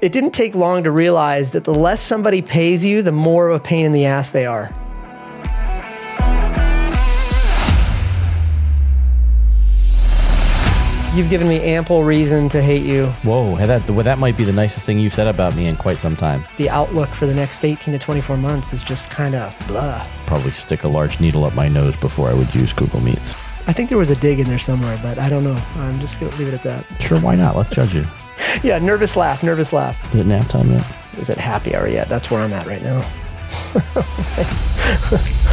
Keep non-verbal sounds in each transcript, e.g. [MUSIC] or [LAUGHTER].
It didn't take long to realize that the less somebody pays you, the more of a pain in the ass they are. You've given me ample reason to hate you. Whoa, that well, that might be the nicest thing you've said about me in quite some time. The outlook for the next 18 to 24 months is just kind of blah. Probably stick a large needle up my nose before I would use Google Meets. I think there was a dig in there somewhere, but I don't know. I'm just going to leave it at that. Sure, why not? Let's judge you. [LAUGHS] Yeah, nervous laugh, nervous laugh. Is it nap time yet? Is it happy hour yet? That's where I'm at right now. [LAUGHS]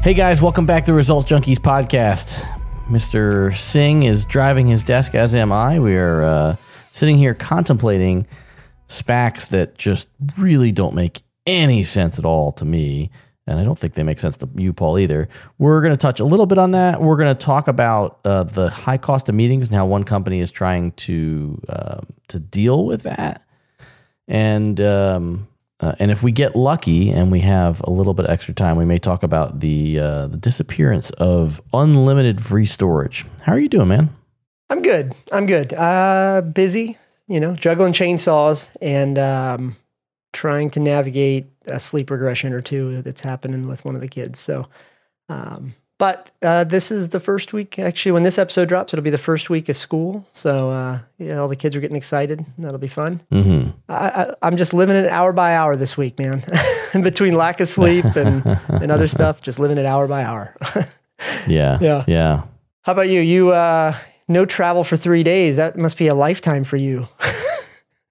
Hey guys, welcome back to Results Junkies podcast. Mr. Singh is driving his desk, as am I. We are uh, sitting here contemplating SPACs that just really don't make any sense at all to me. And I don't think they make sense to you, Paul, either. We're going to touch a little bit on that. We're going to talk about uh, the high cost of meetings and how one company is trying to um, to deal with that. And um, uh, and if we get lucky and we have a little bit of extra time, we may talk about the uh, the disappearance of unlimited free storage. How are you doing, man? I'm good. I'm good. Uh, busy, you know, juggling chainsaws and um, trying to navigate a sleep regression or two that's happening with one of the kids. So, um, but uh, this is the first week. Actually, when this episode drops, it'll be the first week of school. So, uh, yeah, all the kids are getting excited. That'll be fun. Mm-hmm. I, I, am just living it hour by hour this week, man. [LAUGHS] Between lack of sleep [LAUGHS] and, and other stuff, just living it hour by hour. [LAUGHS] yeah. Yeah. Yeah. How about you? You, uh, no travel for three days. That must be a lifetime for you.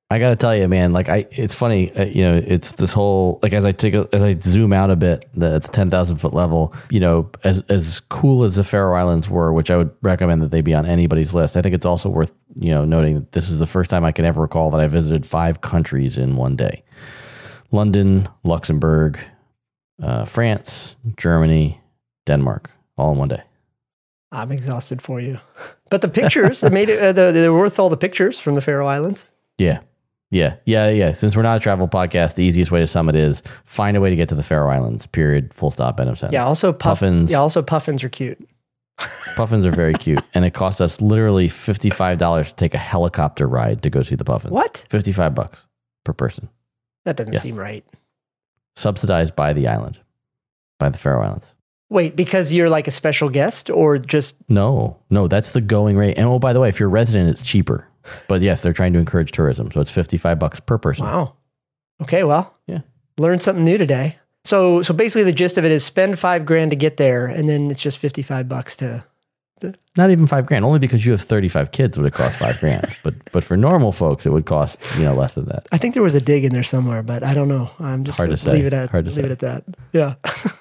I gotta tell you, man. Like I, it's funny. Uh, you know, it's this whole like as I take a, as I zoom out a bit, the, at the ten thousand foot level. You know, as as cool as the Faroe Islands were, which I would recommend that they be on anybody's list. I think it's also worth you know noting that this is the first time I can ever recall that I visited five countries in one day: London, Luxembourg, uh, France, Germany, Denmark, all in one day. I'm exhausted for you, but the pictures made it. Uh, the, they're worth all the pictures from the Faroe Islands. Yeah. Yeah, yeah, yeah. Since we're not a travel podcast, the easiest way to sum it is find a way to get to the Faroe Islands. Period. Full stop. End of sentence. Yeah. Also, puff, puffins. Yeah. Also, puffins are cute. puffins are very cute, and it cost us literally fifty five dollars to take a helicopter ride to go see the puffins. What? Fifty five bucks per person. That doesn't yeah. seem right. Subsidized by the island, by the Faroe Islands. Wait, because you're like a special guest, or just no, no? That's the going rate. And oh, by the way, if you're a resident, it's cheaper. But yes, they're trying to encourage tourism. So it's 55 bucks per person. Wow. Okay, well, yeah. Learned something new today. So so basically the gist of it is spend 5 grand to get there and then it's just 55 bucks to, to Not even 5 grand, only because you have 35 kids would it cost 5 [LAUGHS] grand. But but for normal folks it would cost, you know, less than that. I think there was a dig in there somewhere, but I don't know. I'm just Hard to say. leave it at Hard to leave say. it at that. Yeah. [LAUGHS]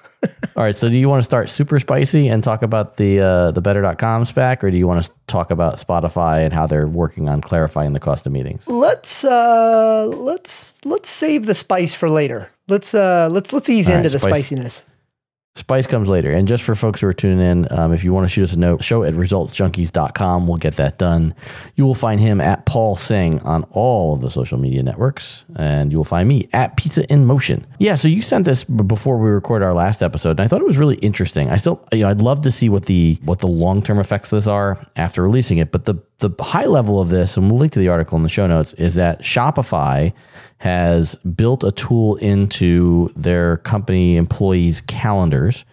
All right. So do you want to start super spicy and talk about the uh, the better.com SPAC, or do you want to talk about Spotify and how they're working on clarifying the cost of meetings? Let's uh, let's let's save the spice for later. Let's uh, let's let's ease All into right, the spice. spiciness. Spice comes later. And just for folks who are tuning in, um, if you want to shoot us a note, show at resultsjunkies.com. We'll get that done. You will find him at Paul Singh on all of the social media networks. And you will find me at Pizza in Motion. Yeah, so you sent this before we recorded our last episode, and I thought it was really interesting. I still, you know, I'd love to see what the what the long term effects of this are after releasing it. But the the high level of this, and we'll link to the article in the show notes, is that Shopify has built a tool into their company employees' calendars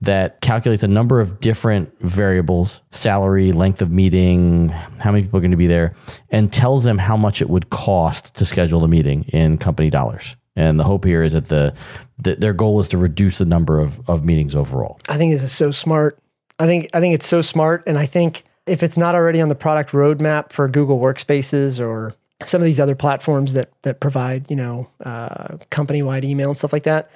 that calculates a number of different variables salary, length of meeting, how many people are going to be there, and tells them how much it would cost to schedule the meeting in company dollars. And the hope here is that the, the their goal is to reduce the number of, of meetings overall. I think this is so smart. I think I think it's so smart, and I think if it's not already on the product roadmap for Google Workspaces or some of these other platforms that that provide you know uh, company wide email and stuff like that,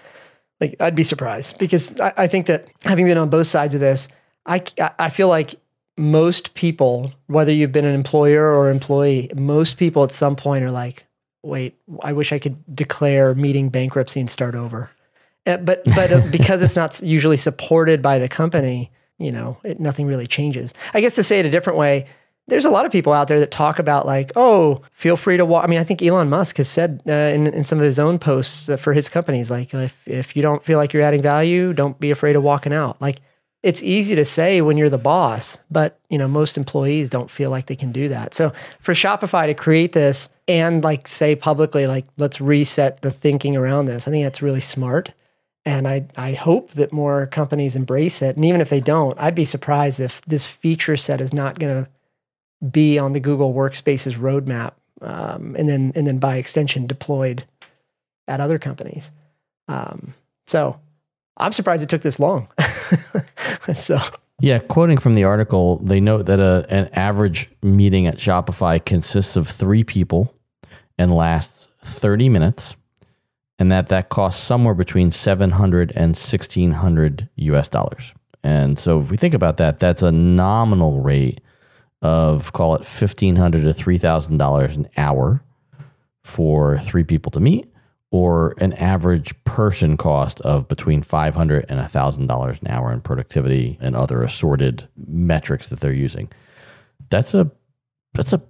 like I'd be surprised because I, I, think that having been on both sides of this, I I feel like most people, whether you've been an employer or employee, most people at some point are like, wait, I wish I could declare meeting bankruptcy and start over. Uh, but but uh, [LAUGHS] because it's not usually supported by the company, you know, it, nothing really changes. I guess to say it a different way, there's a lot of people out there that talk about like, oh, feel free to walk. I mean, I think Elon Musk has said uh, in, in some of his own posts uh, for his companies, like, if, if you don't feel like you're adding value, don't be afraid of walking out. Like, it's easy to say when you're the boss, but you know, most employees don't feel like they can do that. So for Shopify to create this and like say publicly, like, let's reset the thinking around this, I think that's really smart. And I, I hope that more companies embrace it. And even if they don't, I'd be surprised if this feature set is not going to be on the Google Workspaces roadmap, um, and then and then by extension deployed at other companies. Um, so I'm surprised it took this long. [LAUGHS] so yeah, quoting from the article, they note that a, an average meeting at Shopify consists of three people and lasts 30 minutes, and that that costs somewhere between 700 and 1600 US dollars. And so if we think about that, that's a nominal rate of call it fifteen hundred to three thousand dollars an hour for three people to meet, or an average person cost of between five hundred and thousand dollars an hour in productivity and other assorted metrics that they're using. That's a that's a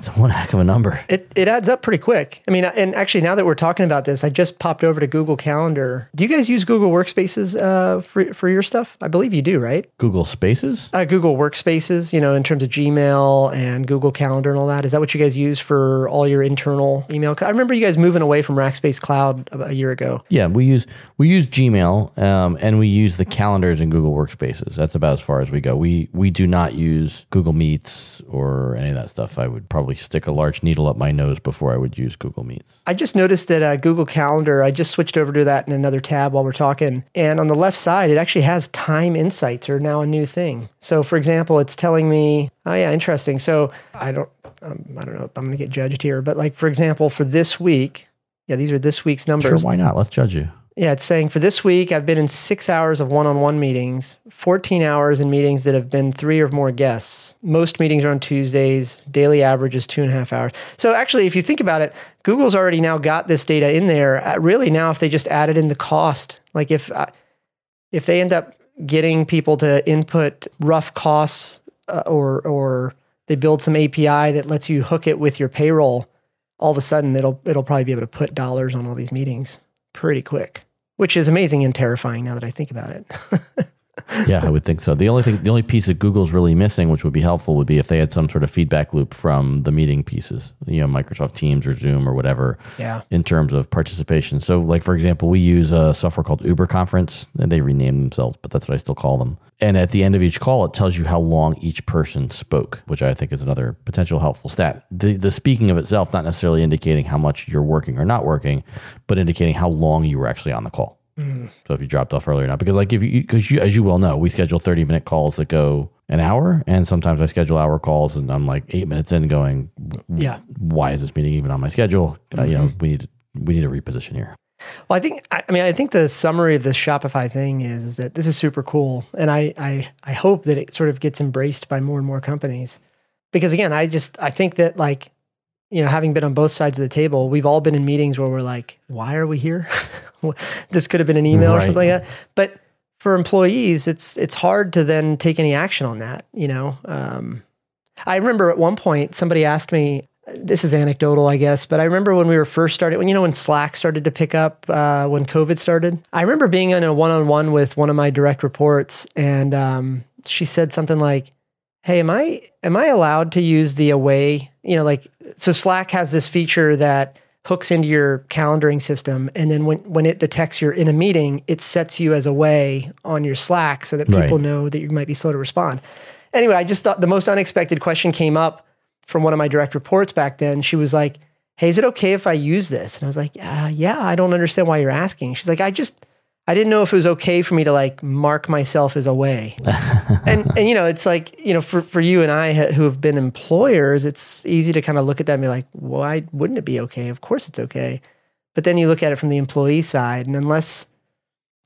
that's one heck of a number. It it adds up pretty quick. I mean, and actually, now that we're talking about this, I just popped over to Google Calendar. Do you guys use Google Workspaces uh, for for your stuff? I believe you do, right? Google Spaces, uh, Google Workspaces. You know, in terms of Gmail and Google Calendar and all that. Is that what you guys use for all your internal email? I remember you guys moving away from Rackspace Cloud a year ago. Yeah, we use we use Gmail um, and we use the calendars in Google Workspaces. That's about as far as we go. We we do not use Google Meets or any of that stuff. I would probably probably stick a large needle up my nose before I would use Google Meets. I just noticed that uh, Google Calendar, I just switched over to that in another tab while we're talking. And on the left side, it actually has time insights are now a new thing. So, for example, it's telling me, oh, yeah, interesting. So, I don't, um, I don't know if I'm going to get judged here, but like, for example, for this week, yeah, these are this week's numbers. Sure, why not? Let's judge you. Yeah, it's saying for this week, I've been in six hours of one on one meetings, 14 hours in meetings that have been three or more guests. Most meetings are on Tuesdays. Daily average is two and a half hours. So, actually, if you think about it, Google's already now got this data in there. Uh, really, now, if they just added in the cost, like if, uh, if they end up getting people to input rough costs uh, or, or they build some API that lets you hook it with your payroll, all of a sudden it'll, it'll probably be able to put dollars on all these meetings pretty quick which is amazing and terrifying now that I think about it. [LAUGHS] yeah, I would think so. The only thing, the only piece that Google's really missing, which would be helpful, would be if they had some sort of feedback loop from the meeting pieces, you know, Microsoft Teams or Zoom or whatever. Yeah. In terms of participation, so like for example, we use a software called Uber Conference, and they renamed themselves, but that's what I still call them. And at the end of each call, it tells you how long each person spoke, which I think is another potential helpful stat. The, the speaking of itself, not necessarily indicating how much you're working or not working, but indicating how long you were actually on the call. Mm. So if you dropped off early or not, because like if you, because you, as you well know, we schedule 30 minute calls that go an hour. And sometimes I schedule hour calls and I'm like eight minutes in going, yeah, why is this meeting even on my schedule? Mm-hmm. Uh, you know, mm-hmm. we need to, we need a reposition here. Well, I think I mean I think the summary of this Shopify thing is, is that this is super cool, and I, I I hope that it sort of gets embraced by more and more companies, because again, I just I think that like you know having been on both sides of the table, we've all been in meetings where we're like, why are we here? [LAUGHS] this could have been an email right. or something like that, but for employees, it's it's hard to then take any action on that. You know, um, I remember at one point somebody asked me, this is anecdotal, I guess, but I remember when we were first started, when you know when Slack started to pick up uh, when COVID started. I remember being in a one-on-one with one of my direct reports, and um, she said something like, "Hey, am I am I allowed to use the away? You know, like so Slack has this feature that." hooks into your calendaring system and then when, when it detects you're in a meeting it sets you as away on your slack so that people right. know that you might be slow to respond anyway i just thought the most unexpected question came up from one of my direct reports back then. She was like, Hey, is it okay if I use this? And I was like, uh, Yeah, I don't understand why you're asking. She's like, I just, I didn't know if it was okay for me to like mark myself as away. [LAUGHS] and, and, you know, it's like, you know, for, for you and I who have been employers, it's easy to kind of look at that and be like, why wouldn't it be okay? Of course it's okay. But then you look at it from the employee side, and unless,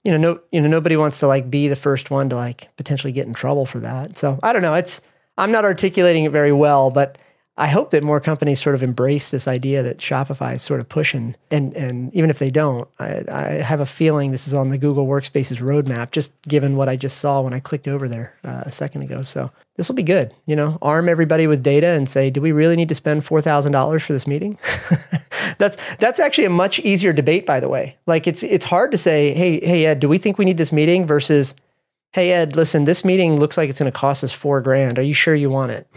you know, no, you know, nobody wants to like be the first one to like potentially get in trouble for that. So I don't know. It's, I'm not articulating it very well, but I hope that more companies sort of embrace this idea that Shopify is sort of pushing. And, and even if they don't, I, I have a feeling this is on the Google Workspaces roadmap, just given what I just saw when I clicked over there uh, a second ago. So this will be good. You know, arm everybody with data and say, do we really need to spend $4,000 for this meeting? [LAUGHS] that's, that's actually a much easier debate, by the way. Like it's, it's hard to say, hey, hey, Ed, do we think we need this meeting versus, hey Ed, listen, this meeting looks like it's going to cost us four grand. Are you sure you want it?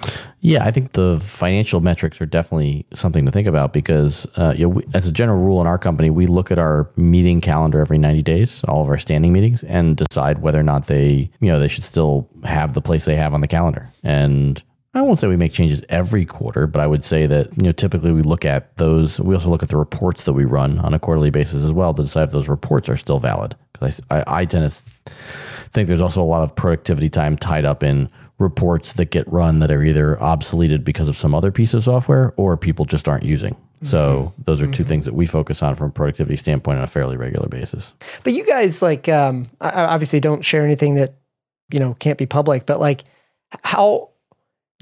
Yeah, I think the financial metrics are definitely something to think about because, uh, you know, we, as a general rule in our company, we look at our meeting calendar every 90 days, all of our standing meetings, and decide whether or not they, you know, they should still have the place they have on the calendar. And I won't say we make changes every quarter, but I would say that you know typically we look at those. We also look at the reports that we run on a quarterly basis as well to decide if those reports are still valid. Because I, I, I tend to think there's also a lot of productivity time tied up in reports that get run that are either obsoleted because of some other piece of software or people just aren't using. So Mm-hmm. those are 2 things that we focus on from a productivity standpoint on a fairly regular basis. But you guys like um obviously don't share anything that you know can't be public, but like how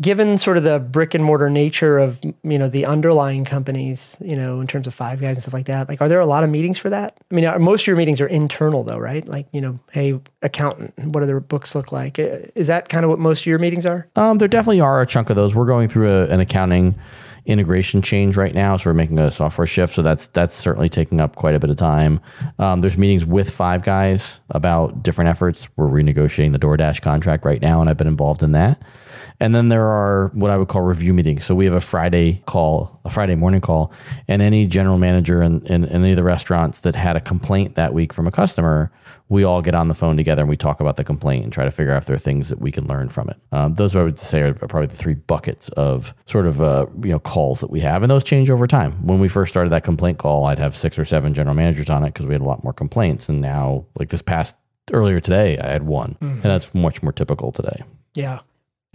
given sort of the brick and mortar nature of you know the underlying companies, you know, in terms of five guys and stuff like that, like are there a lot of meetings for that? I mean, are, most of your meetings are internal though, right? Like, you know, hey, accountant, what do their books look like? Uh, Is that kind of what most of your meetings are? Um, there definitely are a chunk of those. We're going through a, an accounting integration change right now, so we're making a software shift. So that's that's certainly taking up quite a bit of time. Um, there's meetings with Five Guys about different efforts. We're renegotiating the DoorDash contract right now, and I've been involved in that. And then there are what I would call review meetings. So we have a Friday call, a Friday morning call, and any general manager in, in, in any of the restaurants that had a complaint that week from a customer, we all get on the phone together and we talk about the complaint and try to figure out if there are things that we can learn from it. Um, those I would say are probably the three buckets of sort of uh, you know calls that we have, and those change over time. When we first started that complaint call, I'd have six or seven general managers on it because we had a lot more complaints, and now like this past earlier today, I had one, and that's much more typical today. Yeah.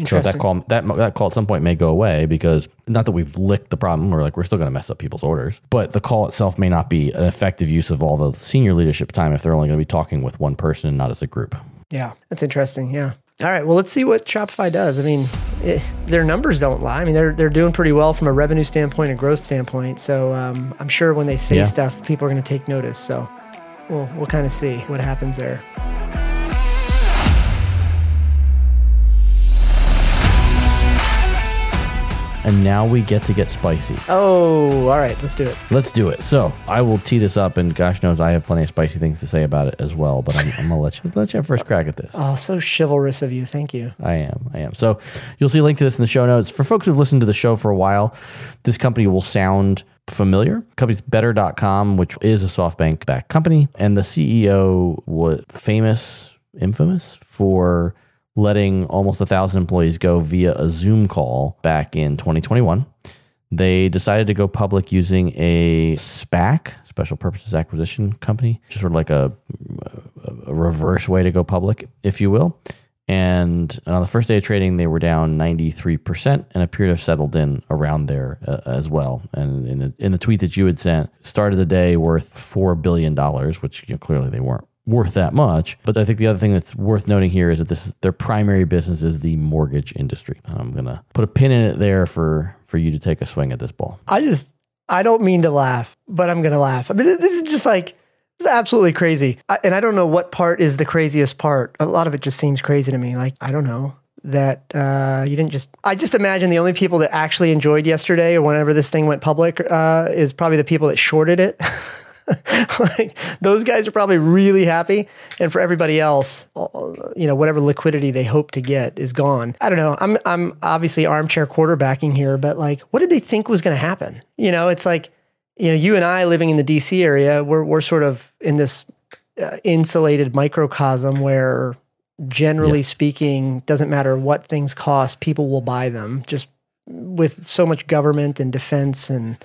So that call that that call at some point may go away because not that we've licked the problem or like we're still going to mess up people's orders, but the call itself may not be an effective use of all the senior leadership time if they're only going to be talking with one person and not as a group. Yeah, that's interesting. Yeah. All right. Well, let's see what Shopify does. I mean, it, their numbers don't lie. I mean, they're they're doing pretty well from a revenue standpoint and growth standpoint. So um, I'm sure when they say Yeah. stuff, people are going to take notice. So we'll we'll kind of see what happens there. And now we get to get spicy. Oh, all right. Let's do it. Let's do it. So I will tee this up, and gosh knows I have plenty of spicy things to say about it as well. But I'm, I'm gonna let you [LAUGHS] let you have first crack at this. Oh, so chivalrous of you. Thank you. I am. I am. So you'll see a link to this in the show notes. For folks who've listened to the show for a while, this company will sound familiar. Company's better.com, which is a SoftBank backed company. And the CEO was famous, infamous for letting almost a thousand employees go via a Zoom call back in 2021. They decided to go public using a SPAC, special purposes acquisition company, just sort of like a, a reverse way to go public, if you will. And on the first day of trading, they were down 93% and appear to have settled in around there uh, as well. And in the, in the tweet that you had sent, started the day worth $4 billion, which you know, clearly they weren't worth that much. But I think the other thing that's worth noting here is that this their primary business is the mortgage industry. I'm to put a pin in it there for, for you to take a swing at this ball. I just I don't mean to laugh, but I'm to laugh. I mean, this is just like this is absolutely crazy. I, and I don't know what part is the craziest part. A lot of it just seems crazy to me. Like I don't know that uh, you didn't just. I just imagine the only people that actually enjoyed yesterday or whenever this thing went public uh, is probably the people that shorted it. [LAUGHS] [LAUGHS] like those guys are probably really happy. And for everybody else uh, you know whatever liquidity they hope to get is gone. I don't know. I'm i'm obviously armchair quarterbacking here but like what did they think was going to happen? You know it's like you know you and i living in the dc area we're we're sort of in this uh, insulated microcosm where generally speaking doesn't matter what things cost people will buy them just with so much government and defense and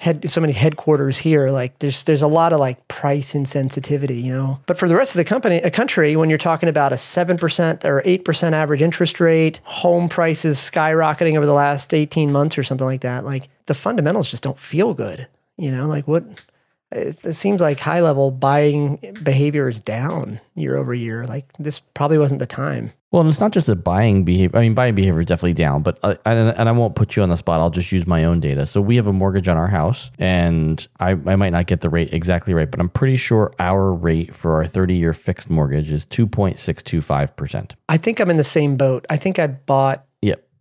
head so many headquarters here like there's there's a lot of like price insensitivity you know? But for the rest of the company a country when you're talking about a 7% or 8% average interest rate home prices skyrocketing over the last 18 months or something like that like the fundamentals just don't feel good you know? Like what it, it seems like high level buying behavior is down year over year. Like this probably wasn't the time Well, and it's not just a buying behavior. I mean, buying behavior is definitely down, but uh, and, I won't put you on the spot. I'll just use my own data. So we have a mortgage on our house, and I, I might not get the rate exactly right, but I'm pretty sure our rate for our 30 year fixed mortgage is 2.625%. i think i'm in the same boat i think i bought.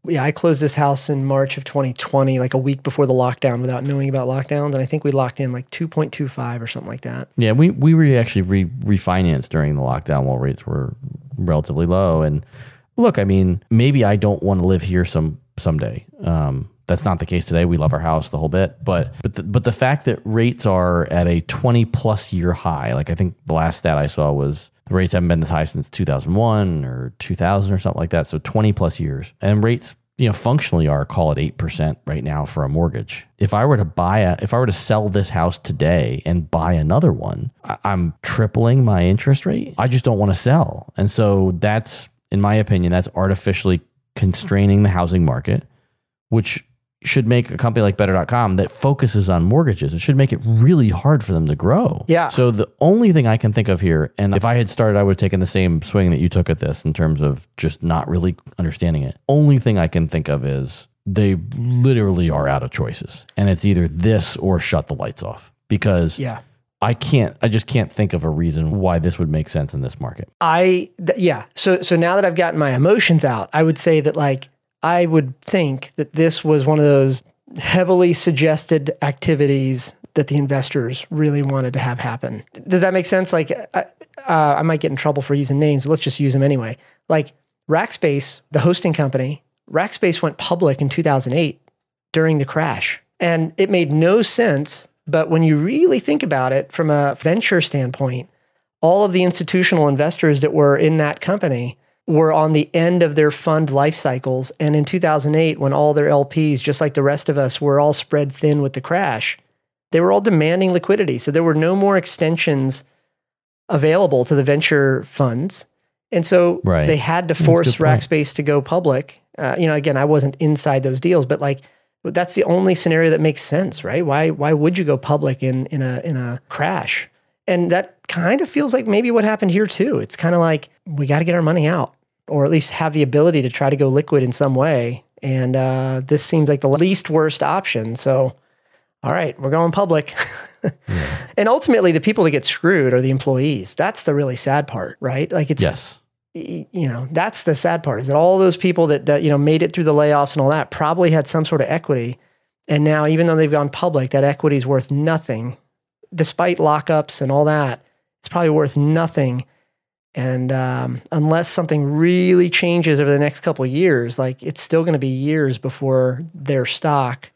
Yeah, I closed this house in March of 2020, like a week before the lockdown, without knowing about lockdowns, and I think we locked in like 2.25 or something like that. Yeah, we we re actually re- refinanced during the lockdown while rates were relatively low. And look, I mean, maybe I don't want to live here some someday. Um, that's not the case today. We love our house the whole bit, but but the, but the fact that rates are at a 20 plus year high, like I think the last stat I saw was the rates haven't been this high since 2001 or 2000 or something like that. So 20 plus years. And rates, you know, functionally are call it 8% right now for a mortgage. If I were to buy a, if I were to sell this house today and buy another one, I, I'm tripling my interest rate. I just don't want to sell. And so that's, in my opinion, that's artificially constraining the housing market, which should make a company like better.com that focuses on mortgages it should make it really hard for them to grow Yeah. so the only thing i can think of here and if i had started i would have taken the same swing that you took at this in terms of just not really understanding it only thing i can think of is they literally are out of choices and it's either this or shut the lights off because Yeah. i can't i just can't think of a reason why this would make sense in this market I th- yeah. So so now that I've gotten my emotions out, I would say that like I would think that this was one of those heavily suggested activities that the investors really wanted to have happen. Does that make sense? Like I, uh, I might get in trouble for using names, but let's just use them anyway. Like Rackspace, the hosting company, Rackspace went public in 2008 during the crash, and it made no sense. But when you really think about it from a venture standpoint, all of the institutional investors that were in that company were on the end of their fund life cycles. And in 2008, when all their LPs, just like the rest of us, were all spread thin with the crash, they were all demanding liquidity. So there were no more extensions available to the venture funds. And so Right. they had to force. Rackspace to go public. Uh, you know, again, I wasn't inside those deals, but like that's the only scenario that makes sense, right? Why why would you go public in in a in a crash? And that kind of feels like maybe what happened here too. It's kind of like we got to get our money out, or at least have the ability to try to go liquid in some way. And uh, this seems like the least worst option. So, all right, we're going public. [LAUGHS] And ultimately, the people that get screwed are the employees. That's the really sad part, right? Like it's yes you know that's the sad part is that all those people that, that you know made it through the layoffs and all that probably had some sort of equity and now even though they've gone public that equity is worth nothing despite lockups and all that it's probably worth nothing and um, unless something really changes over the next couple years like it's still going to be years before their stock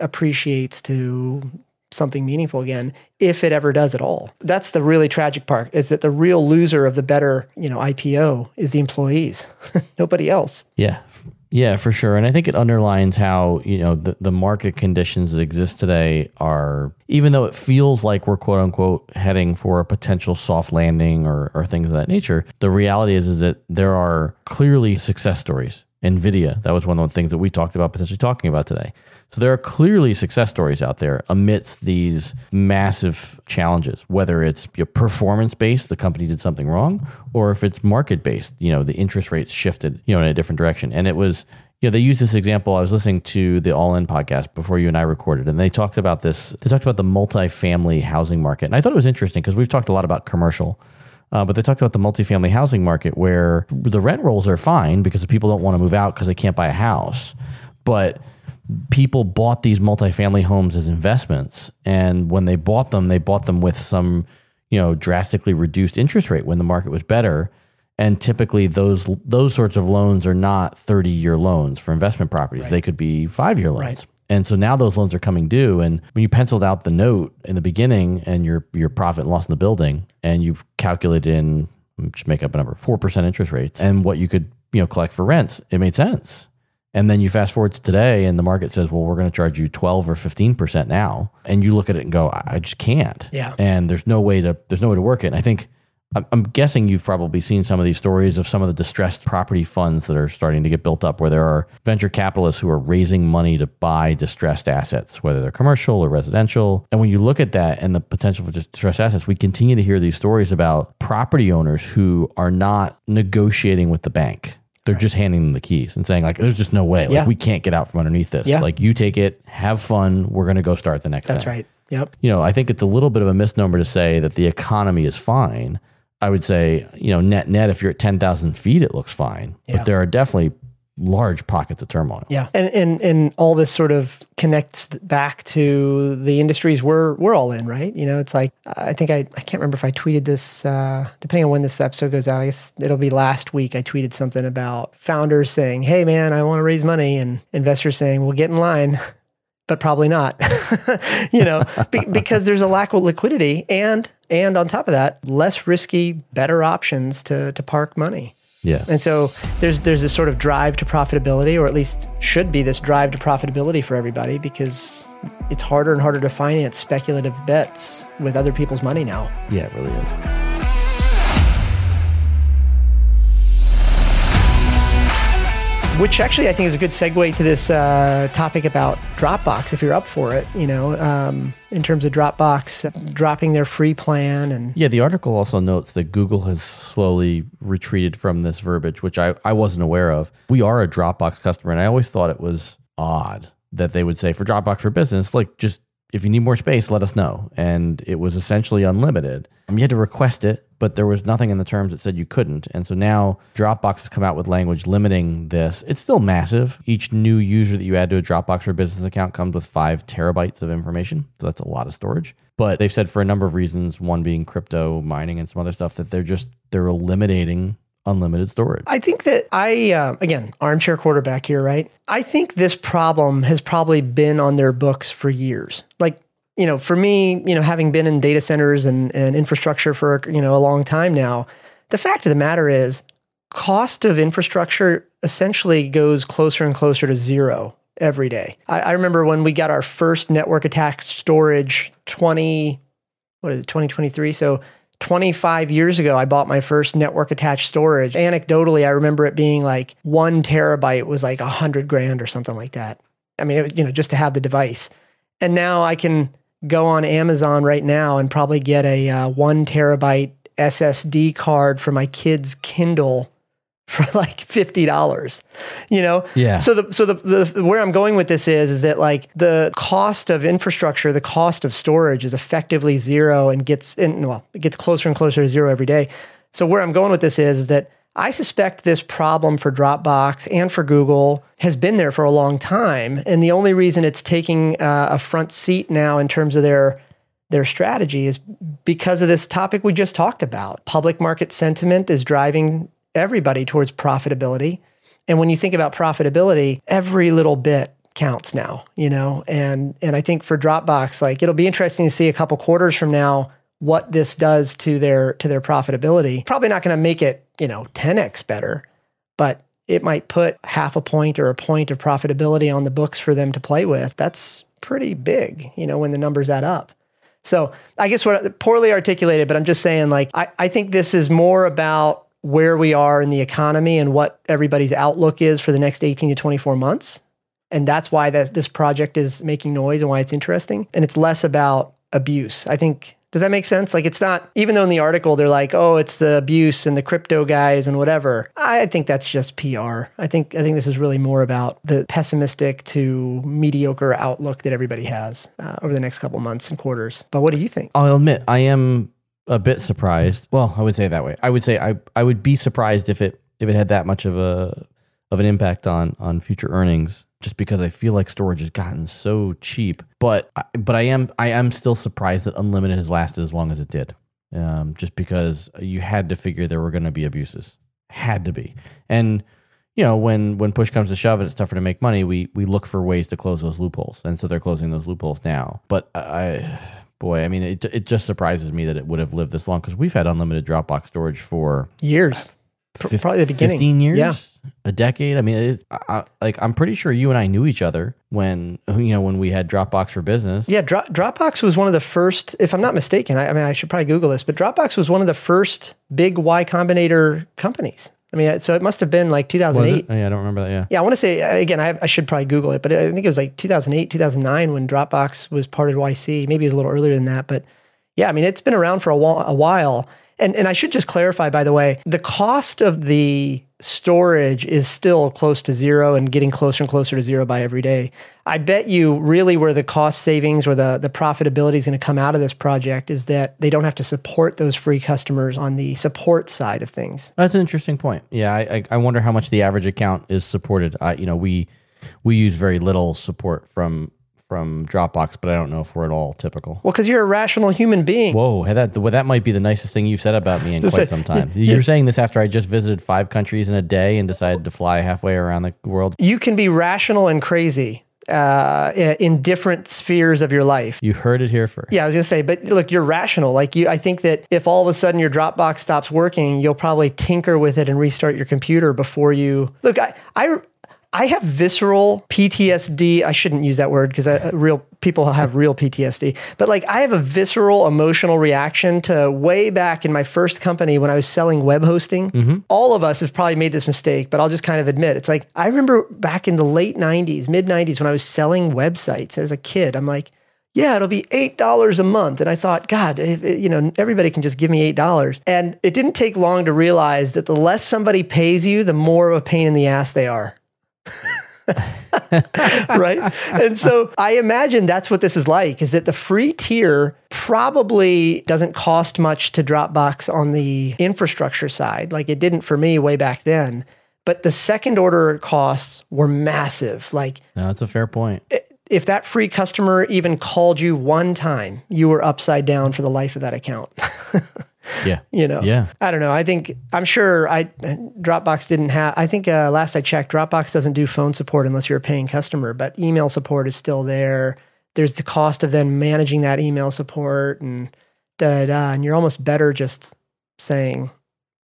appreciates to something meaningful again if it ever does at all that's the really tragic part is that the real loser of the better you know ipo is the employees [LAUGHS] nobody else Yeah. Yeah, for sure. And I think it underlines how, you know, the, the market conditions that exist today are, even though it feels like we're quote unquote heading for a potential soft landing or, or things of that nature, the reality is, is that there are clearly success stories. NVIDIA, that was one of the things that we talked about potentially talking about today. So there are clearly success stories out there amidst these massive challenges, whether it's performance based, the company did something wrong, or if it's market based, you know, the interest rates shifted, you know, in a different direction. And it was, you know, they used this example. I was listening to the All In podcast before you and I recorded, and they talked about this. They talked about the multifamily housing market. And I thought it was interesting because we've talked a lot about commercial. Uh, but they talked about the multifamily housing market where the rent rolls are fine because people don't want to move out because they can't buy a house. But people bought these multifamily homes as investments. And when they bought them, they bought them with some, you know, drastically reduced interest rate when the market was better. And typically those those sorts of loans are not 30 year loans for investment properties. They could be five year loans. Right. And so now those loans are coming due. And when you penciled out the note in the beginning and your your profit and loss in the building, and you've calculated in just make up a number, four percent interest rates and what you could, you know, collect for rents, it made sense. And then you fast forward to today and the market says, well, we're going to charge you 12 or 15% now. And you look at it and go, I, just can't. Yeah. And there's no way to, there's no way to work it. And I think, I'm guessing you've probably seen some of these stories of some of the distressed property funds that are starting to get built up where there are venture capitalists who are raising money to buy distressed assets, whether they're commercial or residential. And when you look at that and the potential for distressed assets, we continue to hear these stories about property owners who are not negotiating with the bank. They're just handing them the keys and saying, like, there's just no way. Like, Yeah. we can't get out from underneath this. Yeah. Like, you take it, have fun. We're going to go start the next that's thing right yep you know, I think it's a little bit of a misnomer to say that the economy is fine. I would say, you know, net net, if you're at 10,000 feet, it looks fine. Yeah. But there are definitely large pockets of turmoil. Yeah, and and and all this sort of connects back to the industries we're we're all in, right? You know, it's like I think I I can't remember if I tweeted this. Uh, depending on when this episode goes out, I guess it'll be last week. I tweeted something about founders saying, "Hey, man, I want to raise money," and investors saying, "Well, get in line." [LAUGHS] But probably not, [LAUGHS] you know, be, because there's a lack of liquidity, and and on top of that, less risky, better options to to park money. Yeah. And so there's there's this sort of drive to profitability, or at least should be this drive to profitability for everybody, because it's harder and harder to finance speculative bets with other people's money now. Yeah, it really is. Which actually I think is a good segue to this uh, topic about Dropbox, if you're up for it. You know, um, in terms of Dropbox dropping their free plan, and Yeah, the article also notes that Google has slowly retreated from this verbiage, which I, I wasn't aware of. We are a Dropbox customer, and I always thought it was odd that they would say for Dropbox for business, like just if you need more space, let us know. And it was essentially unlimited. You had to request it, but there was nothing in the terms that said you couldn't. And so now Dropbox has come out with language limiting this. It's still massive. Each new user that you add to a Dropbox for business account comes with five terabytes of information. So that's a lot of storage. But they've said for a number of reasons, one being crypto mining and some other stuff, that they're just they're eliminating unlimited storage. I think that I, uh, again, armchair quarterback here, right? I think this problem has probably been on their books for years. Like, you know, for me, you know, having been in data centers and, and infrastructure for, you know, a long time now, the fact of the matter is cost of infrastructure essentially goes closer and closer to zero every day. I, I remember when we got our first network attached storage 20, what is it, 2023? So 25 years ago, I bought my first network attached storage. Anecdotally, I remember it being like one terabyte was like a hundred grand or something like that. I mean, it, you know, just to have the device. And now I can go on Amazon right now and probably get a uh, one terabyte SSD card for my kid's Kindle for [LAUGHS] like fifty dollars, you know. Yeah. So the so the, the where I'm going with this is is that like the cost of infrastructure, the cost of storage is effectively zero and gets in well, it gets closer and closer to zero every day. So where I'm going with this is is that I suspect this problem for Dropbox and for Google has been there for a long time, and the only reason it's taking uh, a front seat now in terms of their their strategy is because of this topic we just talked about. Public market sentiment is driving everybody towards profitability. And when you think about profitability, every little bit counts now, you know? And and I think for Dropbox, like it'll be interesting to see a couple quarters from now what this does to their to their profitability. Probably not going to make it, you know, 10x better, but it might put half a point or a point of profitability on the books for them to play with. That's pretty big, you know, when the numbers add up. So I guess what poorly articulated, but I'm just saying like I, I think this is more about where we are in the economy and what everybody's outlook is for the next 18 to 24 months. And that's why that this project is making noise and why it's interesting. And it's less about abuse. I think does that make sense? Like it's not even though in the article they're like, "Oh, it's the abuse and the crypto guys and whatever." I think that's just PR. I think I think this is really more about the pessimistic to mediocre outlook that everybody has uh, over the next couple months and quarters. But what do you think? I'll admit I am a bit surprised. Well, I would say that way. I would say I I would be surprised if it if it had that much of a of an impact on on future earnings just because I feel like storage has gotten so cheap. But but I am I am still surprised that unlimited has lasted as long as it did. Um, just because you had to figure there were going to be abuses, had to be, and you know when when push comes to shove and it's tougher to make money, we we look for ways to close those loopholes, and so they're closing those loopholes now. But I boy, I mean, it it just surprises me that it would have lived this long because we've had unlimited Dropbox storage for years, fif- probably the beginning, fifteen years, Yeah, a decade. I mean, it, I, I- like I'm pretty sure you and I knew each other when you know when we had Dropbox for business. yeah. Dro- Dropbox was one of the first, if I'm not mistaken. I, I mean, I should probably Google this, but Dropbox was one of the first big Y Combinator companies. I mean, uh, so it must have been like 2008. Oh, yeah, I don't remember that. Yeah. Yeah, I want to say uh, again. I, I should probably Google it, but uh, I think it was like 2008, 2009 when Dropbox was part of YC. Maybe it was a little earlier than that, but yeah, I mean it's been around for a while. A while. And and I should just clarify, by the way, the cost of the storage is still close to zero and getting closer and closer to zero by every day. I bet you really where the cost savings or the, the profitability is going to come out of this project is that they don't have to support those free customers on the support side of things. That's an interesting point. Yeah, I, I, wonder how much the average account is supported. I, you know, we we use very little support from from Dropbox, but I don't know if we're at all typical. Well, because you're a rational human being. Whoa, that well, that might be the nicest thing you've said about me in quite say- some time. [LAUGHS] You're saying this after I just visited five countries in a day and decided to fly halfway around the world. You can be rational and crazy uh, in different spheres of your life. You heard it here first. Yeah, I was gonna say, but look, you're rational. Like you, I think that if all of a sudden your Dropbox stops working, you'll probably tinker with it and restart your computer before you look. I, I, I have visceral PTSD. I shouldn't use that word because uh, uh, real people have real PTSD. But like, I have a visceral emotional reaction to way back in my first company when I was selling web hosting. Mm-hmm. All of us have probably made this mistake, but I'll just kind of admit it's like I remember back in the late '90s, mid '90s when I was selling websites as a kid. I'm like yeah, it'll be eight dollars a month. And I thought, God, if, eh, you know, everybody can just give me eight dollars. And it didn't take long to realize that the less somebody pays you, the more of a pain in the ass they are. [LAUGHS] right? And so I imagine that's what this is like is that the free tier probably doesn't cost much to Dropbox on the infrastructure side. Like it didn't for me way back then. But the second order costs were massive. Like No, that's a fair point. if that free customer even called you one time, you were upside down for the life of that account. [LAUGHS] Yeah. you know, Yeah. I don't know. I think I'm sure I Dropbox didn't have. I think uh, last I checked, Dropbox doesn't do phone support unless you're a paying customer, but email support is still there. There's the cost of then managing that email support and da da. da, And you're almost better just saying,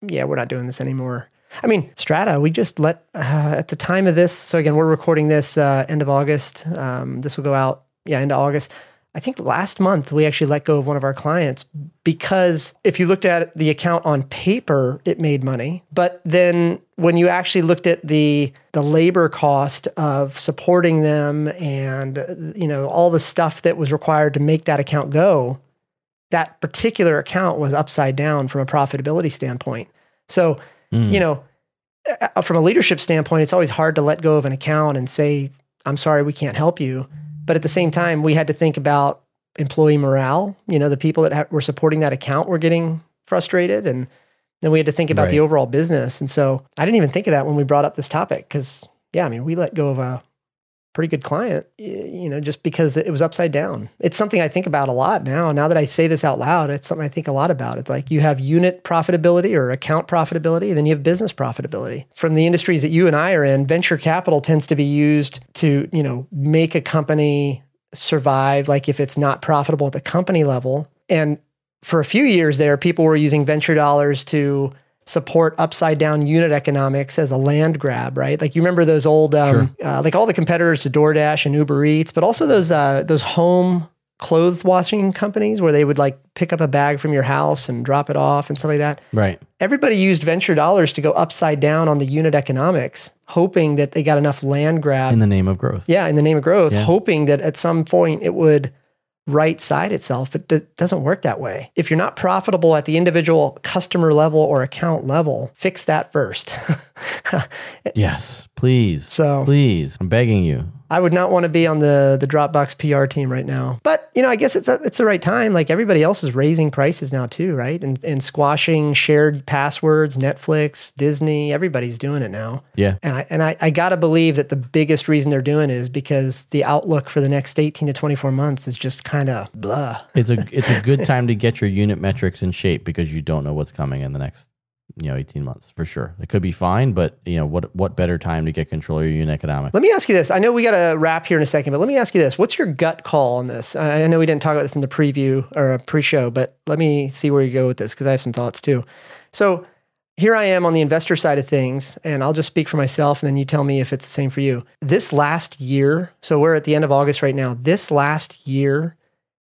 "Yeah, we're not doing this anymore." I mean, Strata, we just let uh, at the time of this. So again, we're recording this uh, end of August. Um, this will go out, yeah, end of August. I think last month we actually let go of one of our clients because if you looked at the account on paper, it made money, but then when you actually looked at the the labor cost of supporting them and you know all the stuff that was required to make that account go, that particular account was upside down from a profitability standpoint. So Mm. you know, uh, from a leadership standpoint, it's always hard to let go of an account and say, I'm sorry, we can't help you. But at the same time, we had to think about employee morale. You know, the people that ha- were supporting that account were getting frustrated. And then we had to think about the overall business. And so I didn't even think of that when we brought up this topic because, yeah, I mean, we let go of a pretty good client, you know, just because it was upside down. It's something I think about a lot now. Now that I say this out loud, it's something I think a lot about. It's like you have unit profitability or account profitability, then you have business profitability. From the industries that you and I are in, venture capital tends to be used to, you know, make a company survive, like if it's not profitable at the company level. And for a few years there, people were using venture dollars to support upside down unit economics as a land grab, right? Like you remember those old, um, uh, like all the competitors to DoorDash and Uber Eats, but also those uh, those home clothes washing companies where they would like pick up a bag from your house and drop it off and stuff like that. Right. Everybody used venture dollars to go upside down on the unit economics, hoping that they got enough land grab In the name of growth. yeah, in the name of growth, Yeah. hoping that at some point it would right side itself, but it doesn't work that way. If you're not profitable at the individual customer level or account level, fix that first. [LAUGHS] Yes. Please. so Please. I'm begging you. I would not want to be on the the Dropbox PR team right now. But you know, I guess it's a, it's the right time. Like everybody else is raising prices now too, right? And and squashing shared passwords, Netflix, Disney, everybody's doing it now. Yeah. And I and I, I gotta believe that the biggest reason they're doing it is because the outlook for the next 18 to 24 months is just kind of blah. It's a it's a good [LAUGHS] time to get your unit metrics in shape because you don't know what's coming in the next you know 18 months for sure. It could be fine, but you know what what better time to get control of your unit economics? Let me ask you this. I know we got to wrap here in a second, but let me ask you this. What's your gut call on this? I know we didn't talk about this in the preview or pre show, but let me see where you go with this because I have some thoughts too. So here I am on the investor side of things, and I'll just speak for myself and then you tell me if it's the same for you. This last year, so we're at the end of August right now, this last year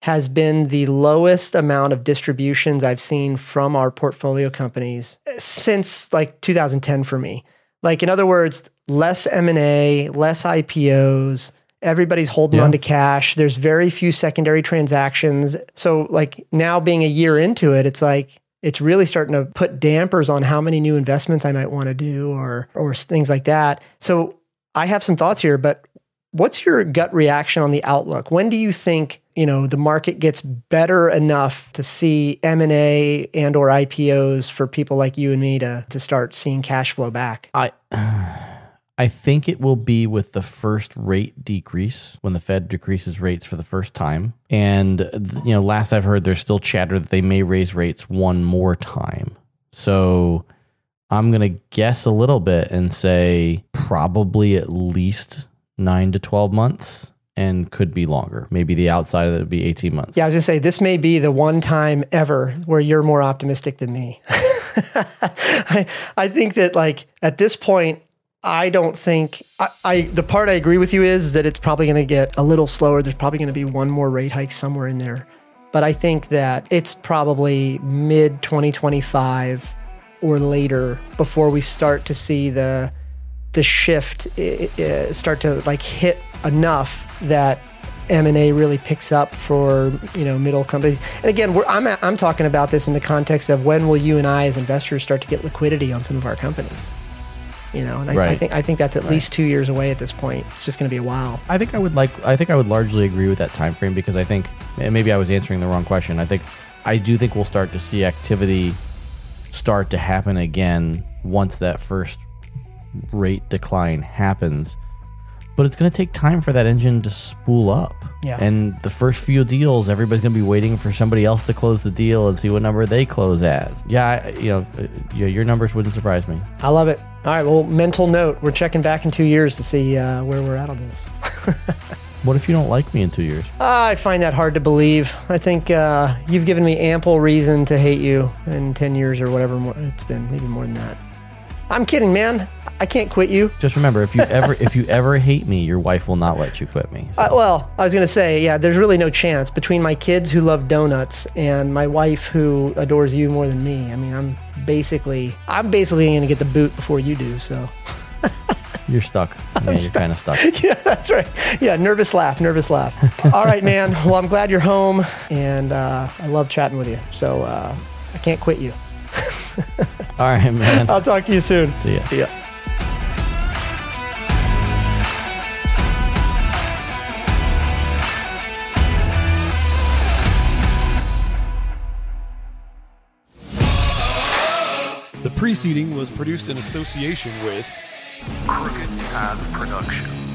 has been the lowest amount of distributions I've seen from our portfolio companies since like 2010 for me. Like in other words, less M&A, less IPOs, everybody's holding Yeah. on to cash. There's very few secondary transactions. So like now being a year into it, it's like it's really starting to put dampers on how many new investments I might want to do or or things like that. So I have some thoughts here, but what's your gut reaction on the outlook? When do you think, you know, the market gets better enough to see M&A and or IPOs for people like you and me to to start seeing cash flow back? I [SIGHS] I think it will be with the first rate decrease when the Fed decreases rates for the first time. And you know, last I've heard there's still chatter that they may raise rates one more time. So I'm going to guess a little bit and say probably at least 9 to 12 months and could be longer. Maybe the outside of it would be 18 months. Yeah, I was going to say this may be the one time ever where you're more optimistic than me. [LAUGHS] I, I think that like at this point I don't think I, I, the part I agree with you is that it's probably going to get a little slower. There's probably going to be one more rate hike somewhere in there, but I think that it's probably mid 2025 or later before we start to see the the shift uh, start to like hit enough that M&A really picks up for you know middle companies. And again, I'm I'm talking about this in the context of when will you and I as investors start to get liquidity on some of our companies you know and I, right. I, think i think that's at right. least two years away at this point it's just going to be a while i think i would like i think i would largely agree with that time frame because i think maybe i was answering the wrong question i think i do think we'll start to see activity start to happen again once that first rate decline happens but it's going to take time for that engine to spool up. Yeah. And the first few deals, everybody's going to be waiting for somebody else to close the deal and see what number they close as. Yeah, I, you know, uh, yeah, your numbers wouldn't surprise me. I love it. All right, well, mental note: we're checking back in two years to see uh, where we're at on this. [LAUGHS] what if you don't like me in two years? I find that hard to believe. I think uh, you've given me ample reason to hate you in ten years or whatever it's been, maybe more than that. I'm kidding, man. I can't quit you. Just remember, if you [LAUGHS] ever if you ever hate me, your wife will not let you quit me. So. Uh, well, I was gonna say, yeah, there's really no chance between my kids who love donuts and my wife who adores you more than me. I mean, I'm basically I'm basically gonna get the boot before you do. So. [LAUGHS] You're stuck. [LAUGHS] Yeah, you're kind of stuck. yeah, that's right. Yeah, nervous laugh, nervous laugh. All right, man. Well, I'm glad you're home, and uh, I love chatting with you. So uh, I can't quit you. All right, man. I'll talk to you soon. See ya. See ya. The preceding was produced in association with Crooked Path Production.